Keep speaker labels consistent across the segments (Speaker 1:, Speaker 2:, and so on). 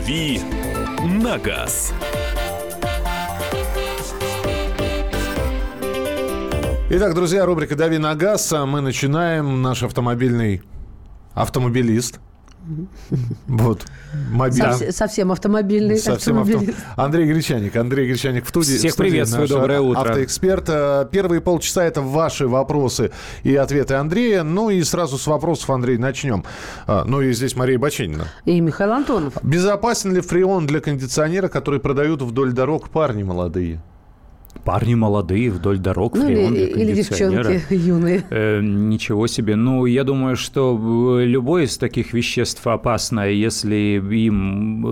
Speaker 1: «Дави на газ».
Speaker 2: Итак, друзья, рубрика «Дави на газ». Мы начинаем. Наш автомобильный автомобилист. Вот.
Speaker 3: Мобиль. Совсем, совсем автомобильный.
Speaker 2: Совсем авто... Андрей Гречаник. Андрей Гречаник в студии.
Speaker 4: Всех приветствую, доброе утро.
Speaker 2: Автоэксперт. Первые полчаса это ваши вопросы и ответы Андрея. Ну и сразу с вопросов, Андрей, начнем. А, ну и здесь Мария Баченина.
Speaker 3: И Михаил Антонов.
Speaker 2: Безопасен ли фреон для кондиционера, который продают вдоль дорог парни молодые?
Speaker 4: Парни молодые вдоль дорог,
Speaker 3: ну, фреон или, или девчонки юные.
Speaker 4: Э, ничего себе. Ну, я думаю, что э, любое из таких веществ опасно, если им,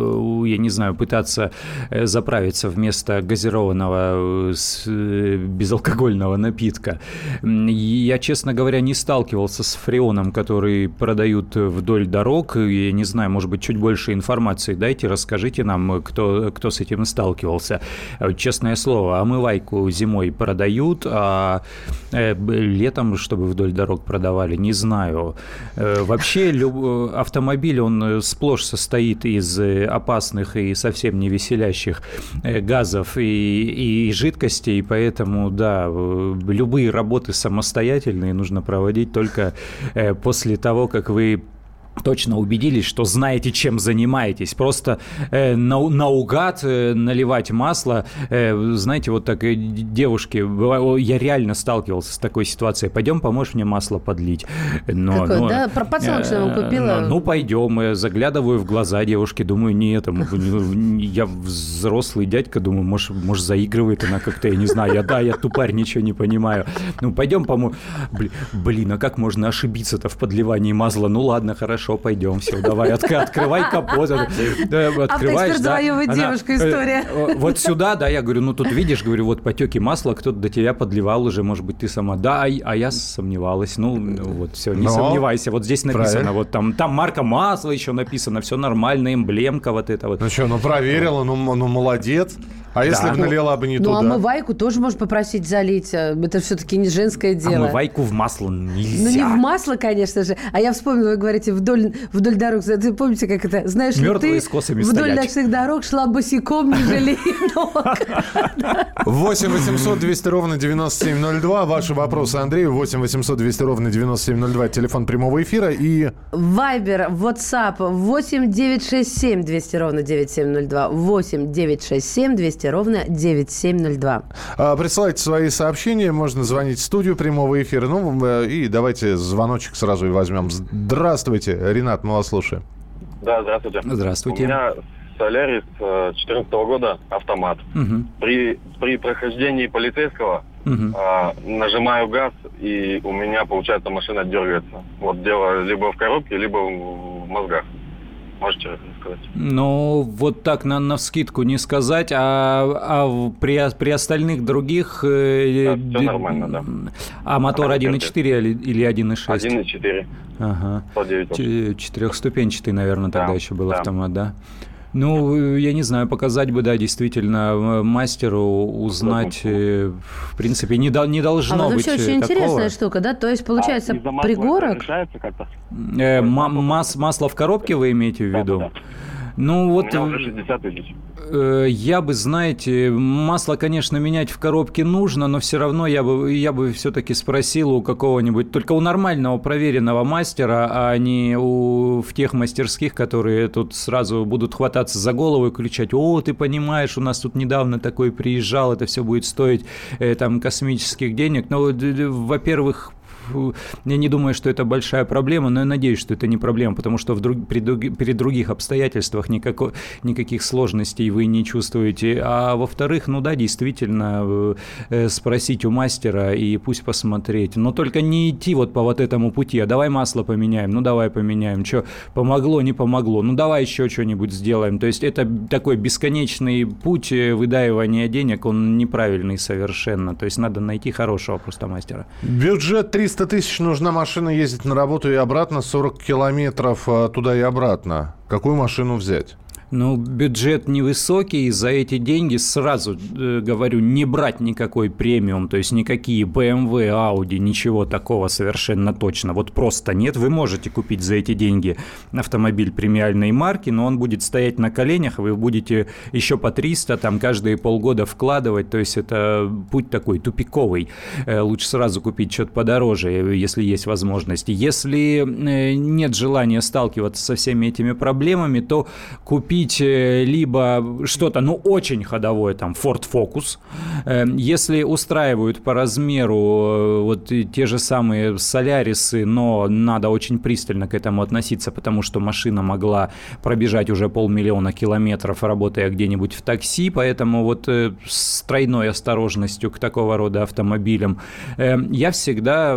Speaker 4: э, я не знаю, пытаться э, заправиться вместо газированного безалкогольного напитка. Я, честно говоря, не сталкивался с фреоном, который продают вдоль дорог. Я не знаю, может быть, чуть больше информации дайте, расскажите нам, кто, кто с этим сталкивался. Честное слово, омывай майку зимой продают, а э, летом, чтобы вдоль дорог продавали, не знаю. Э, вообще люб... автомобиль, он сплошь состоит из опасных и совсем не веселящих э, газов и, и жидкостей, поэтому, да, любые работы самостоятельные нужно проводить только после того, как вы точно убедились, что знаете, чем занимаетесь. Просто э, на, наугад э, наливать масло, э, знаете, вот так э, девушки, я реально сталкивался с такой ситуацией. Пойдем, поможешь мне масло подлить.
Speaker 3: Но, Какое, но, да? Про подсолнечного э, купила?
Speaker 4: Ну, пойдем. Я заглядываю в глаза девушки, думаю, нет, я взрослый дядька, думаю, может, может заигрывает она как-то, я не знаю. Я, да, я тупарь, ничего не понимаю. Ну, пойдем, поможем. Блин, а как можно ошибиться-то в подливании масла? Ну, ладно, хорошо хорошо, пойдем, все, давай, открывай капот.
Speaker 3: Открываешь, да. девушка, история.
Speaker 4: Э, вот сюда, да, я говорю, ну тут видишь, говорю, вот потеки масла, кто-то до тебя подливал уже, может быть, ты сама. Да, а я сомневалась. Ну, вот все, не сомневайся. Вот здесь написано, вот там, там марка масла еще написано, все нормально, эмблемка вот это вот.
Speaker 2: Ну что, ну проверила, ну, ну молодец. А если да. налила бы не
Speaker 3: ну,
Speaker 2: туда?
Speaker 3: Ну, омывайку тоже можно попросить залить. Это все-таки не женское дело.
Speaker 4: Омывайку в масло нельзя. Ну,
Speaker 3: не в масло, конечно же. А я вспомнила, вы говорите, вдоль, вдоль дорог. Вы помните, как это? Знаешь
Speaker 4: Мертвые
Speaker 3: ли ты
Speaker 4: с косами
Speaker 3: вдоль
Speaker 4: стоять.
Speaker 3: наших дорог шла босиком, не жалея ног?
Speaker 2: 8 800 200 ровно 9702. Ваши вопросы Андрею. 8 800 200 ровно 9702. Телефон прямого эфира. И...
Speaker 3: Вайбер, WhatsApp 8 967 200 ровно 9702. 8 967 200 ровно 9702.
Speaker 2: А, присылайте свои сообщения. Можно звонить в студию прямого эфира. Ну, э, и давайте звоночек сразу и возьмем. Здравствуйте, Ренат, мы вас слушаем.
Speaker 5: Да, здравствуйте.
Speaker 4: Здравствуйте.
Speaker 5: У меня Солярис 2014 э, года автомат. Угу. При, при прохождении полицейского угу. а, нажимаю газ, и у меня, получается, машина дергается. Вот дело либо в коробке, либо в мозгах. Можете рассказать?
Speaker 4: Ну, вот так на, на вскидку не сказать, а, а при, при остальных других...
Speaker 5: Э, да, все нормально, да.
Speaker 4: А мотор 1.4 или, или
Speaker 5: 1.6? 1.4.
Speaker 4: Ага. Четырехступенчатый, наверное, тогда да, еще был да. автомат, да? Ну, я не знаю, показать бы, да, действительно, мастеру узнать, э, в принципе, не, до, не должно а быть
Speaker 3: вообще очень такого. интересная штука, да? То есть, получается, а пригорок...
Speaker 4: Э, мас, масло в коробке вы имеете в виду? Да, да. Ну, вот... У меня уже 60 тысяч. Э, я бы, знаете, масло, конечно, менять в коробке нужно, но все равно я бы, я бы все-таки спросил у какого-нибудь, только у нормального проверенного мастера, а не у, в тех мастерских, которые тут сразу будут хвататься за голову и кричать, о, ты понимаешь, у нас тут недавно такой приезжал, это все будет стоить э, там космических денег. Но, во-первых, я не думаю, что это большая проблема, но я надеюсь, что это не проблема, потому что в друг, при, при других обстоятельствах никако, никаких сложностей вы не чувствуете. А во-вторых, ну да, действительно, э, спросить у мастера и пусть посмотреть. Но только не идти вот по вот этому пути, а давай масло поменяем, ну давай поменяем. Что, помогло, не помогло, ну давай еще что-нибудь сделаем. То есть это такой бесконечный путь э, выдаивания денег, он неправильный совершенно. То есть надо найти хорошего просто мастера.
Speaker 2: Бюджет 300 300 тысяч нужна машина ездить на работу и обратно, 40 километров а, туда и обратно. Какую машину взять?
Speaker 4: Ну, бюджет невысокий, за эти деньги сразу э, говорю, не брать никакой премиум, то есть никакие BMW, Audi, ничего такого совершенно точно. Вот просто нет. Вы можете купить за эти деньги автомобиль премиальной марки, но он будет стоять на коленях, вы будете еще по 300 там каждые полгода вкладывать, то есть это путь такой тупиковый. Э, лучше сразу купить что-то подороже, если есть возможность. Если э, нет желания сталкиваться со всеми этими проблемами, то купить купить э, либо что-то, ну, очень ходовое, там, Ford Focus. Э, если устраивают по размеру э, вот те же самые Солярисы, но надо очень пристально к этому относиться, потому что машина могла пробежать уже полмиллиона километров, работая где-нибудь в такси, поэтому вот с тройной осторожностью к такого рода автомобилям я всегда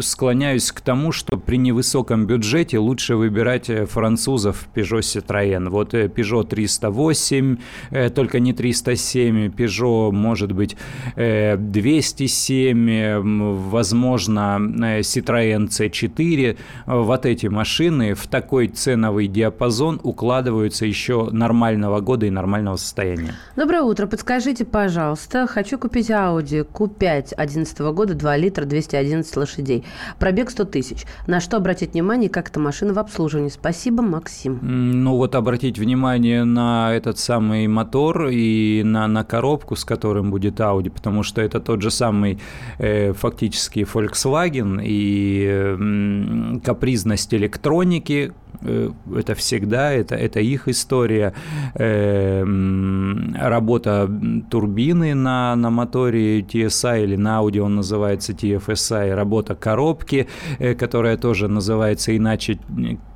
Speaker 4: склоняюсь к тому, что при невысоком бюджете лучше выбирать французов Peugeot Citroën. Вот вот э, Peugeot 308, э, только не 307, Peugeot, может быть, 207, э, возможно, Citroën C4. Вот эти машины в такой ценовый диапазон укладываются еще нормального года и нормального состояния.
Speaker 3: Доброе утро. Подскажите, пожалуйста, хочу купить Audi Q5 2011 года, 2 литра, 211 лошадей. Пробег 100 тысяч. На что обратить внимание, как эта машина в обслуживании? Спасибо, Максим.
Speaker 4: Ну вот обратить обратить внимание на этот самый мотор и на, на коробку, с которым будет Audi, потому что это тот же самый э, фактически Volkswagen и э, капризность электроники, Э, это всегда, это, это их история. Э, работа турбины на, на моторе TSI или на Audi он называется TFSI, работа коробки, э, которая тоже называется иначе,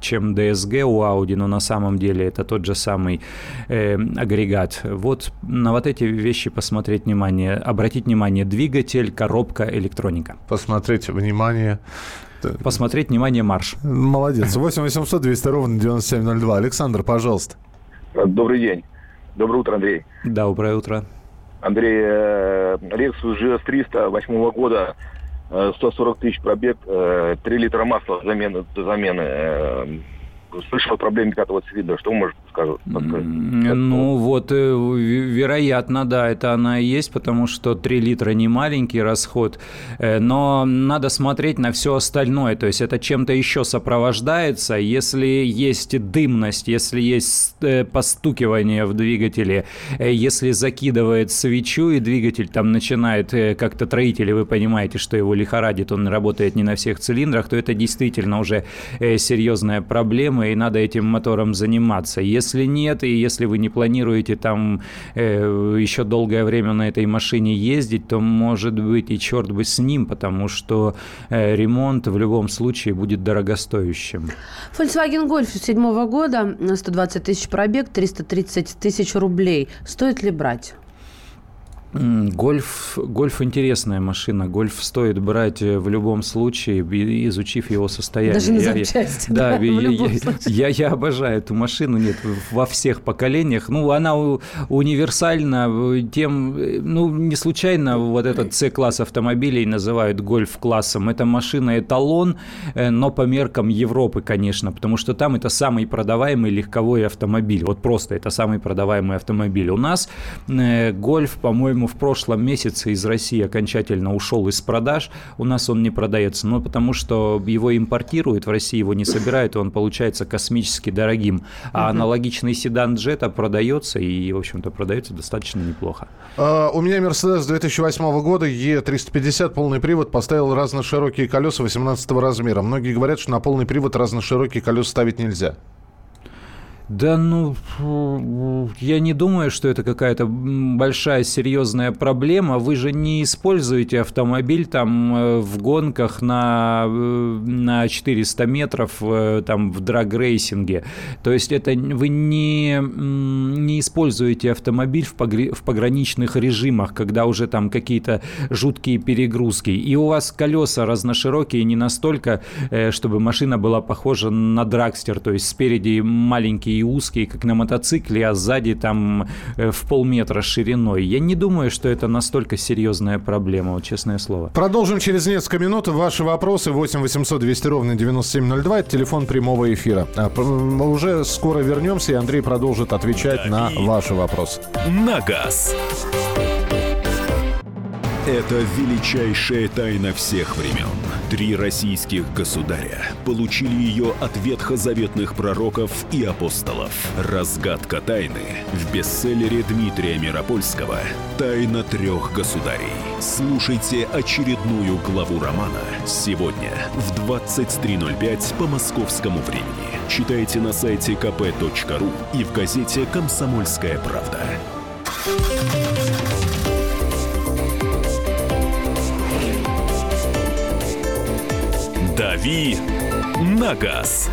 Speaker 4: чем DSG у Audi, но на самом деле это тот же самый агрегат. Вот на вот эти вещи посмотреть внимание, обратить внимание, двигатель, коробка, электроника.
Speaker 2: Посмотреть внимание
Speaker 4: посмотреть, внимание, марш.
Speaker 2: Молодец. 8 800 200 ровно 9702. Александр, пожалуйста.
Speaker 6: Добрый день. Доброе утро, Андрей.
Speaker 4: Доброе утро.
Speaker 6: Андрей, э, Lexus GS 300 восьмого года, 140 э, тысяч пробег, 3 э, литра масла замены, замены слышал о проблеме пятого цилиндра. Что вы можете сказать?
Speaker 4: Ну, вот, э, вероятно, да, это она и есть, потому что 3 литра не маленький расход, э, но надо смотреть на все остальное, то есть это чем-то еще сопровождается. Если есть дымность, если есть э, постукивание в двигателе, если закидывает свечу и двигатель там начинает как-то троить, или вы понимаете, что его лихорадит, он работает не на всех цилиндрах, то это действительно уже серьезная проблема, проблемы, и надо этим мотором заниматься. Если нет, и если вы не планируете там э, еще долгое время на этой машине ездить, то, может быть, и черт бы с ним, потому что э, ремонт в любом случае будет дорогостоящим.
Speaker 3: Volkswagen Golf седьмого года, 120 тысяч пробег, 330 тысяч рублей. Стоит ли брать?
Speaker 4: Гольф, гольф интересная машина. Гольф стоит брать э, в любом случае, изучив его состояние.
Speaker 3: Даже на запчасти.
Speaker 4: Я, да, да я, я, я, я обожаю эту машину. Нет, во всех поколениях. Ну, она универсальна э, тем, э, ну, не случайно вот этот C-класс автомобилей называют гольф-классом. Это машина эталон, но по меркам Европы, конечно, потому что там это самый продаваемый легковой автомобиль. Вот просто это самый продаваемый автомобиль. У нас гольф, по-моему, по-моему, в прошлом месяце из России окончательно ушел из продаж. У нас он не продается, но потому что его импортируют, в России его не собирают, и он получается космически дорогим. А аналогичный седан Джета продается, и, в общем-то, продается достаточно неплохо.
Speaker 2: Uh, у меня Мерседес 2008 года, Е350, полный привод, поставил разноширокие колеса 18 размера. Многие говорят, что на полный привод разноширокие колеса ставить нельзя.
Speaker 4: Да ну, я не думаю, что это какая-то большая серьезная проблема. Вы же не используете автомобиль там э, в гонках на, э, на 400 метров э, там в драг-рейсинге. То есть это вы не, не используете автомобиль в, погр... в пограничных режимах, когда уже там какие-то жуткие перегрузки. И у вас колеса разноширокие не настолько, чтобы машина была похожа на драгстер, то есть спереди маленькие широкие и узкие, как на мотоцикле, а сзади там э, в полметра шириной. Я не думаю, что это настолько серьезная проблема, вот честное слово.
Speaker 2: Продолжим через несколько минут. Ваши вопросы 8 800 200 ровно 9702. Это телефон прямого эфира. А, уже скоро вернемся, и Андрей продолжит отвечать на ваши вопросы.
Speaker 1: На газ.
Speaker 7: Это величайшая тайна всех времен. Три российских государя получили ее от ветхозаветных пророков и апостолов. Разгадка тайны в бестселлере Дмитрия Миропольского «Тайна трех государей». Слушайте очередную главу романа сегодня в 23.05 по московскому времени. Читайте на сайте kp.ru и в газете «Комсомольская правда».
Speaker 1: «Дави на газ».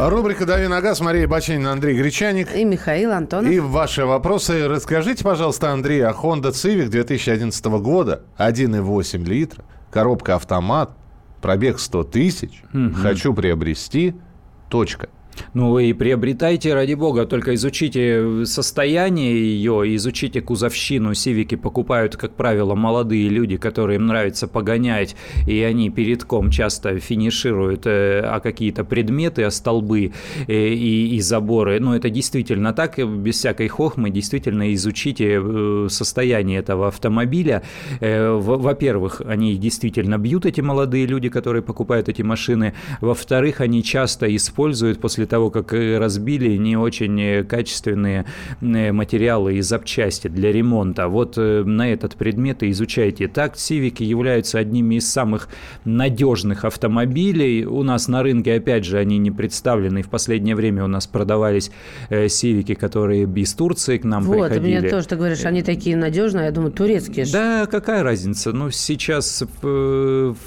Speaker 2: Рубрика «Дави на газ». Мария Баченина, Андрей Гречаник.
Speaker 3: И Михаил Антонов.
Speaker 2: И ваши вопросы. Расскажите, пожалуйста, Андрей, о Honda Civic 2011 года. 1,8 литра, коробка автомат, пробег 100 тысяч. Угу. Хочу приобрести. Точка.
Speaker 4: Ну и приобретайте, ради бога, только изучите состояние ее, изучите кузовщину. Сивики покупают, как правило, молодые люди, которые им нравится погонять, и они передком часто финишируют э, о какие-то предметы, о столбы э, и, и заборы. Но это действительно так, без всякой хохмы, действительно изучите э, состояние этого автомобиля. Во-первых, они действительно бьют, эти молодые люди, которые покупают эти машины. Во-вторых, они часто используют после после того, как разбили не очень качественные э, материалы и запчасти для ремонта. Вот э, на этот предмет и изучайте. Так, Сивики являются одними из самых надежных автомобилей. У нас на рынке, опять же, они не представлены. В последнее время у нас продавались Сивики, э, которые из Турции к нам
Speaker 3: вот,
Speaker 4: приходили.
Speaker 3: Вот, мне тоже ты говоришь, они такие надежные, я думаю, турецкие.
Speaker 4: Да, какая разница? Ну, сейчас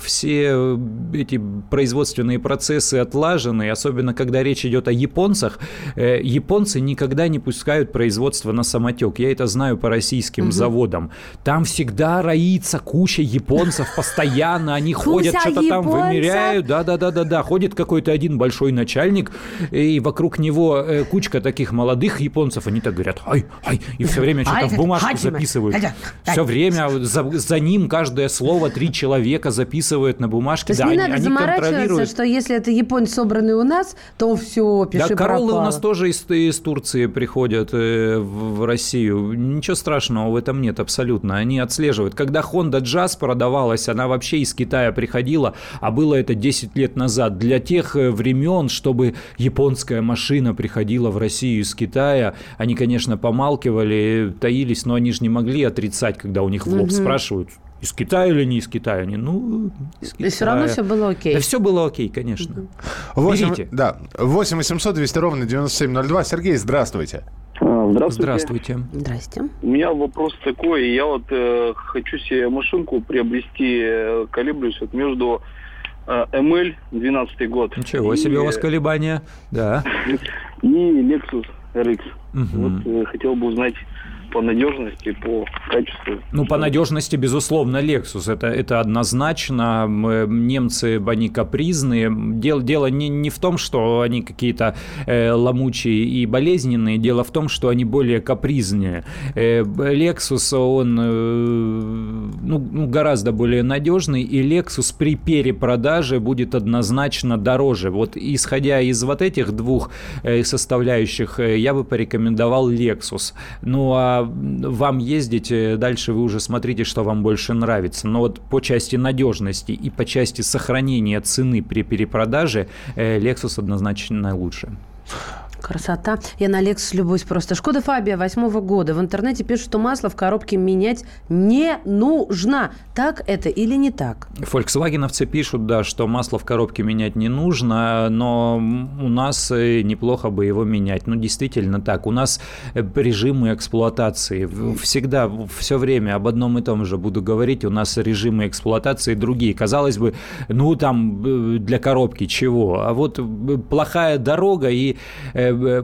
Speaker 4: все эти производственные процессы отлажены, особенно когда речь речь идет о японцах, э, японцы никогда не пускают производство на самотек. Я это знаю по российским угу. заводам. Там всегда роится куча японцев постоянно, они ходят, что-то там вымеряют. Да-да-да-да-да. Ходит какой-то один большой начальник, и вокруг него э, кучка таких молодых японцев, они так говорят, ай, ай, и все время что-то в бумажку записывают. Все время за, за ним каждое слово три человека записывают на бумажке.
Speaker 3: То есть
Speaker 4: да,
Speaker 3: не
Speaker 4: они,
Speaker 3: надо заморачиваться, что если это японец, собранный у нас, то все все, пиши
Speaker 4: Да, короллы
Speaker 3: пропало.
Speaker 4: у нас тоже из, из Турции приходят э, в, в Россию. Ничего страшного в этом нет абсолютно. Они отслеживают. Когда Honda Jazz продавалась, она вообще из Китая приходила, а было это 10 лет назад. Для тех э, времен, чтобы японская машина приходила в Россию из Китая, они, конечно, помалкивали, таились, но они же не могли отрицать, когда у них в лоб угу. спрашивают, из Китая или не из Китая? Они, ну,
Speaker 3: из Китая. И все равно все было окей.
Speaker 4: Да все было окей, конечно.
Speaker 2: 8, Берите. Да, 8 800 200 ровно 9702. Сергей, здравствуйте.
Speaker 8: А, здравствуйте.
Speaker 4: Здравствуйте.
Speaker 3: Здрасте.
Speaker 8: У меня вопрос такой. Я вот э, хочу себе машинку приобрести, э, колеблюсь вот между э, ML 12 год.
Speaker 4: Ничего и, себе у вас колебания. Да.
Speaker 8: И Lexus RX. Угу. Вот э, хотел бы узнать по надежности, по качеству.
Speaker 4: Ну, по надежности, безусловно, Lexus. Это, это однозначно. Немцы, они капризные. Дело, дело не, не в том, что они какие-то э, ломучие и болезненные. Дело в том, что они более капризнее. Э, Lexus, он э, ну, ну, гораздо более надежный. И Lexus при перепродаже будет однозначно дороже. Вот исходя из вот этих двух э, составляющих, э, я бы порекомендовал Lexus. Ну, а вам ездить, э, дальше вы уже смотрите, что вам больше нравится. Но вот по части надежности и по части сохранения цены при перепродаже э, Lexus однозначно лучше.
Speaker 3: Красота. Я на Lexus любуюсь просто. Шкода Фабия восьмого года. В интернете пишут, что масло в коробке менять не нужно. Так это или не так?
Speaker 4: Фольксвагеновцы пишут, да, что масло в коробке менять не нужно, но у нас э, неплохо бы его менять. Ну, действительно так. У нас э, режимы эксплуатации. Всегда, все время об одном и том же буду говорить. У нас режимы эксплуатации другие. Казалось бы, ну, там, э, для коробки чего? А вот плохая дорога и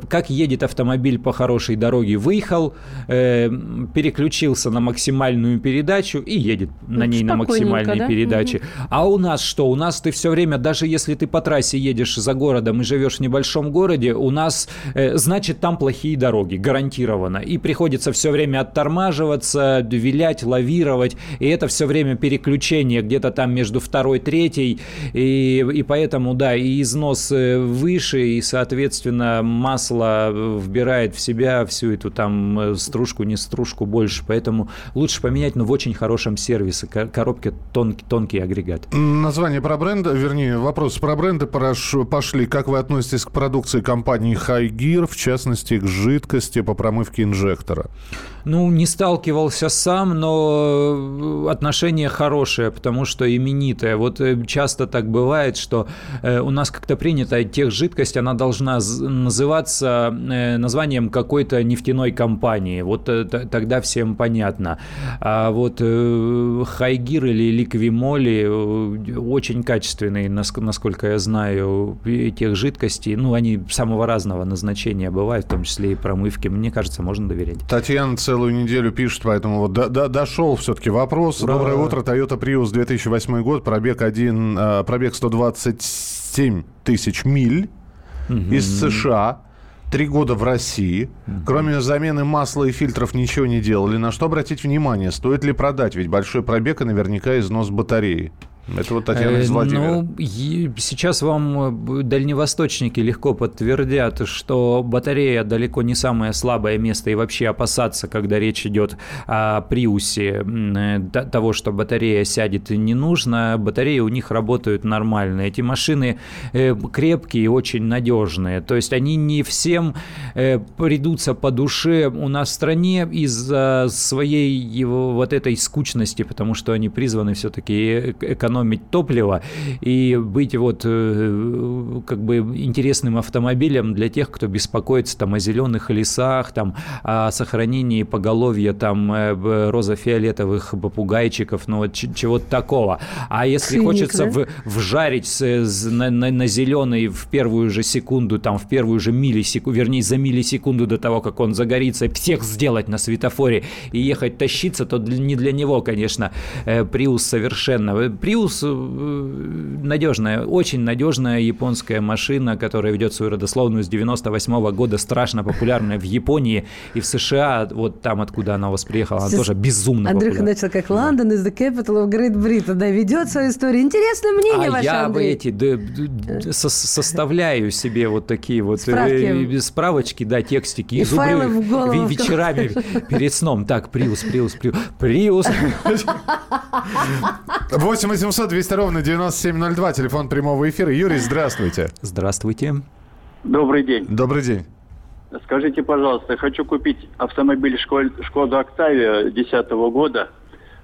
Speaker 4: как едет автомобиль по хорошей дороге. Выехал, э, переключился на максимальную передачу и едет на ней на максимальной да? передаче. Угу. А у нас что? У нас ты все время, даже если ты по трассе едешь за городом и живешь в небольшом городе, у нас, э, значит, там плохие дороги, гарантированно. И приходится все время оттормаживаться, вилять, лавировать. И это все время переключение где-то там между второй, третьей. И, и поэтому, да, и износ э, выше, и, соответственно, масло вбирает в себя всю эту там э, стружку, не стружку больше. Поэтому лучше поменять, но в очень хорошем сервисе. Коробке тонкий, тонкий агрегат.
Speaker 2: Название про бренда, вернее, вопрос про бренды пошли. Как вы относитесь к продукции компании Хайгир, в частности, к жидкости по промывке инжектора?
Speaker 4: Ну, не сталкивался сам, но э, отношение хорошее, потому что именитое. Вот э, часто так бывает, что э, у нас как-то принято тех жидкость, она должна называться названием какой-то нефтяной компании. Вот тогда всем понятно. А вот Хайгир или Ликвимоли очень качественные, насколько я знаю, тех жидкостей. Ну, они самого разного назначения бывают, в том числе и промывки. Мне кажется, можно доверять.
Speaker 2: Татьяна целую неделю пишет, поэтому вот до, до, дошел все-таки вопрос. Ура. Доброе утро, Toyota Prius 2008 год, пробег, один, э, пробег 127 тысяч миль угу. из США. Три года в России. Угу. Кроме замены масла и фильтров ничего не делали. На что обратить внимание? Стоит ли продать? Ведь большой пробег и наверняка износ батареи. Это вот Татьяна из э, Владимира. Ну,
Speaker 4: сейчас вам э, дальневосточники легко подтвердят, что батарея далеко не самое слабое место, и вообще опасаться, когда речь идет о приусе, э, того, что батарея сядет, не нужно. Батареи у них работают нормально. Эти машины крепкие и очень надежные. То есть они не всем придутся по душе у нас в стране из-за своей его вот этой скучности, потому что они призваны все-таки экономить экономить топливо и быть вот э, как бы интересным автомобилем для тех, кто беспокоится там о зеленых лесах, там о сохранении поголовья там э, розофиолетовых попугайчиков, ну вот чего-то такого. А если Циник, хочется да? в, вжарить на, на, на зеленый в первую же секунду, там в первую же миллисекунду, вернее за миллисекунду до того, как он загорится, всех сделать на светофоре и ехать тащиться, то не для него, конечно, Приус э, совершенно. Prius Приус э, надежная, очень надежная японская машина, которая ведет свою родословную с 98 -го года, страшно популярная в Японии и в США, вот там, откуда она у вас приехала, она Сейчас тоже безумно
Speaker 3: Андрюха популярна. начал как Лондон is the capital of Great Britain, да, ведет свою историю. Интересное мнение а ваше,
Speaker 4: я
Speaker 3: Андрей.
Speaker 4: эти да, да, со составляю себе вот такие вот э, Справки. справочки, да, текстики, и
Speaker 3: файлы в голову.
Speaker 4: вечерами перед сном. Так, Приус, Приус, Приус, Приус.
Speaker 2: 8 800 200 ровно 9702, телефон прямого эфира. Юрий, здравствуйте.
Speaker 4: Здравствуйте.
Speaker 8: Добрый день.
Speaker 2: Добрый день.
Speaker 8: Скажите, пожалуйста, хочу купить автомобиль Шкода Октавия 2010 года –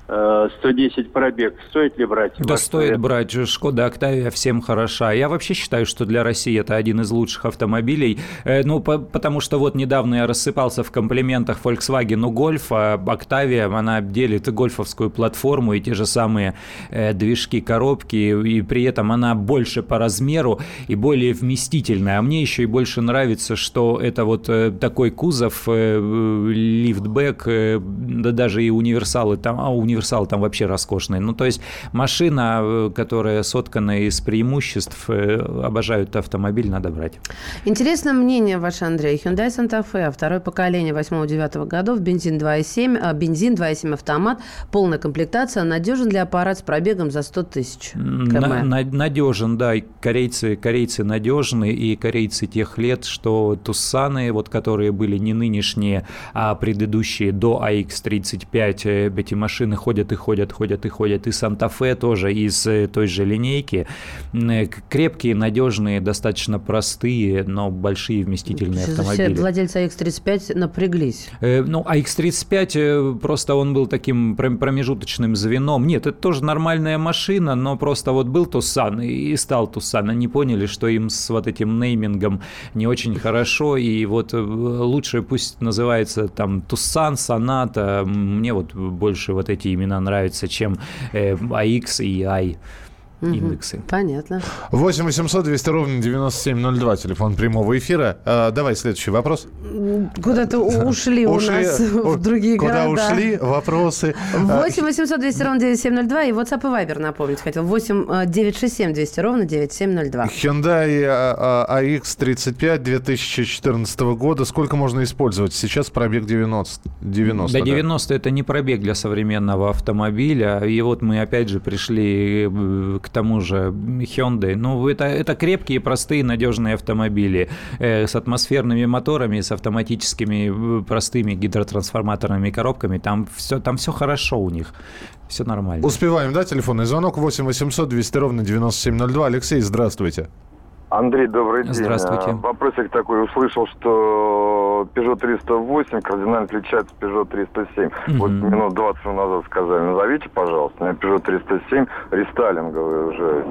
Speaker 8: 110 э, пробег. Стоит ли брать?
Speaker 4: Да стоит брать. Шкода Октавия всем хороша. Я вообще считаю, что для России это один из лучших автомобилей. Э, ну, по потому что вот недавно я рассыпался в комплиментах Volkswagen Golf, а Октавия, она делит гольфовскую платформу и те же самые э, движки, коробки, и при этом она больше по размеру и более вместительная. А мне еще и больше нравится, что это вот такой кузов, лифтбэк, да даже и универсалы там, а универсалы универсал там вообще роскошный. Ну, то есть машина, э, которая соткана из преимуществ, э, обожают автомобиль, надо брать.
Speaker 3: Интересное мнение ваше, Андрей. Hyundai Santa Fe, второе поколение 8-9 годов, бензин 2,7, а, бензин 2,7 автомат, полная комплектация, надежен для аппарата с пробегом за 100 тысяч
Speaker 4: на, на, Надежен, да, и корейцы, корейцы надежны, и корейцы тех лет, что Туссаны, вот которые были не нынешние, а предыдущие до AX35, э, эти машины ходят и ходят, ходят и ходят. И Санта-Фе тоже из э, той же линейки. Э, крепкие, надежные, достаточно простые, но большие вместительные Сейчас автомобили.
Speaker 3: Все владельцы AX35 напряглись.
Speaker 4: Э, ну, AX35 просто он был таким промежуточным звеном. Нет, это тоже нормальная машина, но просто вот был Тусан и стал Тусан. Они поняли, что им с вот этим неймингом не очень хорошо, и вот лучше пусть называется там Тусан, Соната. Мне вот больше вот эти имена нравятся, чем э, AX и I. индексы.
Speaker 3: Понятно.
Speaker 2: 8 800 200 ровно 9702, телефон прямого эфира. А, давай следующий вопрос.
Speaker 3: Куда-то ушли у нас в другие
Speaker 2: Куда
Speaker 3: города.
Speaker 2: ушли вопросы?
Speaker 3: 8 800 200 ровно 9702 и WhatsApp и Viber напомнить хотел. 8 967 200 ровно 9702.
Speaker 2: Hyundai а, а, AX35 2014 года. Сколько можно использовать? Сейчас пробег 90. 90
Speaker 4: До 90 это не пробег для современного автомобиля. И вот мы опять же пришли э, к тому же Hyundai. Ну, это, это крепкие, простые, надежные автомобили э, с атмосферными моторами, с автоматическими э, простыми гидротрансформаторными коробками. Там все, там все хорошо у них. Все нормально.
Speaker 2: Успеваем, да, телефонный звонок 8 800 200 ровно 9702. Алексей, здравствуйте.
Speaker 9: Андрей, добрый день.
Speaker 4: Здравствуйте.
Speaker 9: А, Вопросик такой. Услышал, что Peugeot 308 кардинально отличается от Peugeot 307. Вот
Speaker 4: Мгм.
Speaker 9: минут 20 назад сказали. Назовите, пожалуйста. Меня Peugeot 307 рестайлинговый уже.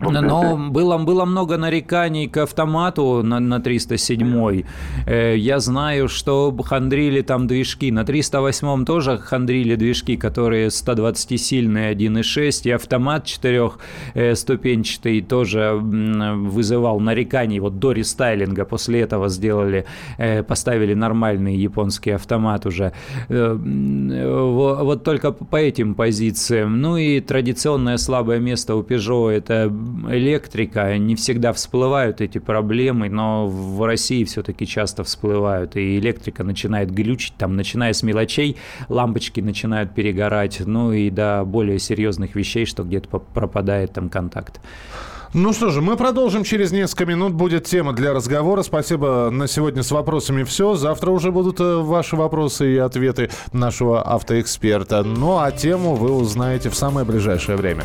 Speaker 4: Но было, было много нареканий к автомату на, на 307. Э, Я знаю, что хандрили там движки. На 308 тоже хандрили движки, которые 120-сильные 1.6. И автомат четырехступенчатый тоже м, вызывал нареканий. Вот до рестайлинга после этого сделали, э, поставили нормальный японский автомат уже. Э, Вот только по этим позициям. Ну и традиционное слабое место у Peugeot – это электрика. Не всегда всплывают эти проблемы, но в России все-таки часто всплывают. И электрика начинает глючить, там, начиная с мелочей, лампочки начинают перегорать, ну и до более серьезных вещей, что где-то пропадает там контакт.
Speaker 2: Ну что же, мы продолжим через несколько минут. Будет тема для разговора. Спасибо на сегодня с вопросами все. Завтра уже будут э, ваши вопросы и ответы нашего автоэксперта. Ну а тему вы узнаете в самое ближайшее время.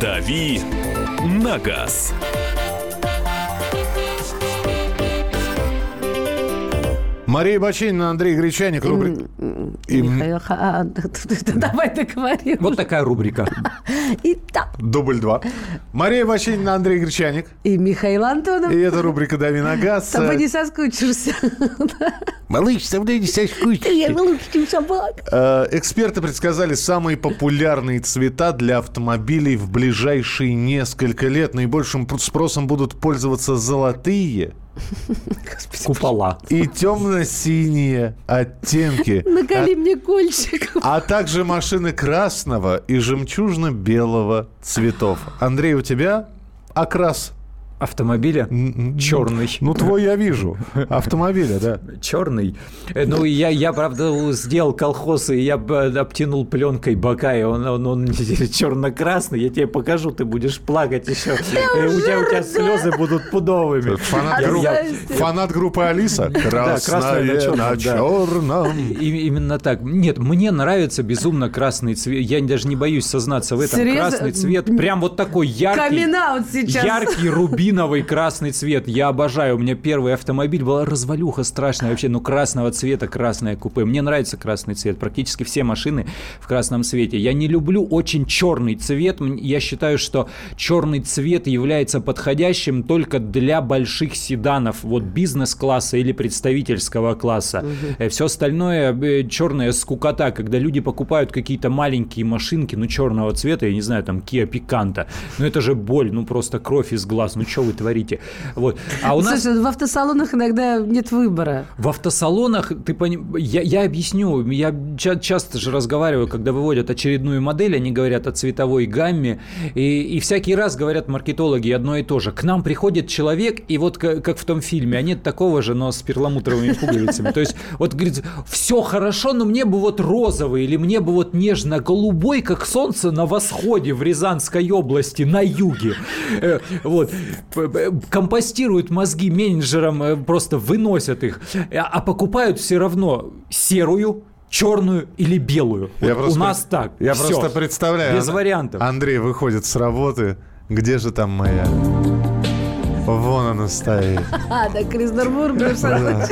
Speaker 1: «Дави на газ».
Speaker 2: Мария Бачинина, Андрей Гречаник. рубри- И
Speaker 3: Михаил Ха- Давай договорим.
Speaker 4: Вот такая рубрика.
Speaker 3: Итак,
Speaker 2: Дубль два. Мария Бачинина, Андрей Гречаник.
Speaker 3: и Михаил Антонов.
Speaker 2: И это рубрика «Дави на газ».
Speaker 3: С тобой не соскучишься.
Speaker 2: Малыш, со мной не соскучишься.
Speaker 3: Я лучше, чем собак.
Speaker 2: Э, Эксперты предсказали самые популярные цвета для автомобилей в ближайшие несколько лет. Наибольшим пр- спросом будут пользоваться золотые
Speaker 4: Купола.
Speaker 2: и темно-синие оттенки,
Speaker 3: Наколи мне кольчик.
Speaker 2: а также машины красного и жемчужно-белого цветов. Андрей, у тебя окрас?
Speaker 4: Автомобиля черный.
Speaker 2: Ну, твой я вижу. Автомобиля, да.
Speaker 4: Черный. Э, Ну, я, я, правда, сделал колхоз, и я б- обтянул пленкой бока, и он, он, он черно-красный. Я тебе покажу, ты будешь плакать еще. Э, У тебя, у тебя слезы будут пудовыми.
Speaker 2: Фанат,
Speaker 4: Я-
Speaker 2: группы-
Speaker 4: я-
Speaker 2: фанат группы Алиса.
Speaker 4: красное
Speaker 2: Красное
Speaker 4: на черном, да. И- именно так. Нет, мне нравится безумно красный цвет. Я даже не боюсь сознаться в этом.
Speaker 3: Серьезно?
Speaker 4: Красный цвет, прям вот такой яркий.
Speaker 3: Камин-аут сейчас.
Speaker 4: Яркий рубиновый красный цвет. Я обожаю. У меня первый автомобиль была развалюха страшная вообще. Ну, красного цвета, красное купе. Мне нравится красный цвет. Практически все машины в красном цвете. Я не люблю очень черный цвет. Я считаю, что черный цвет является подходящим только для больших седанов. Вот бизнес-класса или представительского класса. Все остальное э, черная скукота, когда люди покупают какие-то маленькие машинки, ну, черного цвета, я не знаю, там, Kia Picanto. Ну, это же боль, ну, просто кровь из глаз. Ну, что вы творите? Вот. А у нас...
Speaker 3: Слушай, в автосалонах иногда нет выбора.
Speaker 4: В автосалонах, ты поним... я, я объясню, я ча- часто же разговариваю, когда выводят очередную модель, они говорят о цветовой гамме, и, и всякий раз говорят маркетологи одно и то же. К нам приходит человек, и вот как, как в том фильме, а нет такого же, но с перламутровыми пуговицами. То есть, вот говорит, все хорошо, но мне бы вот розовый, или мне бы вот нежно-голубой, как солнце на восходе в Рязанской области, на юге. Э, Вот. Компостируют мозги менеджерам, э, просто выносят их, а а покупают все равно серую, черную или белую.
Speaker 2: Я
Speaker 4: Вот
Speaker 2: просто
Speaker 4: у нас
Speaker 2: пред-
Speaker 4: так.
Speaker 2: Я
Speaker 4: Всё.
Speaker 2: просто представляю.
Speaker 4: Без
Speaker 2: Ан-
Speaker 4: вариантов.
Speaker 2: Андрей выходит с работы. Где же там моя? Вон она стоит.
Speaker 3: А, да, Криснербург.
Speaker 2: Да.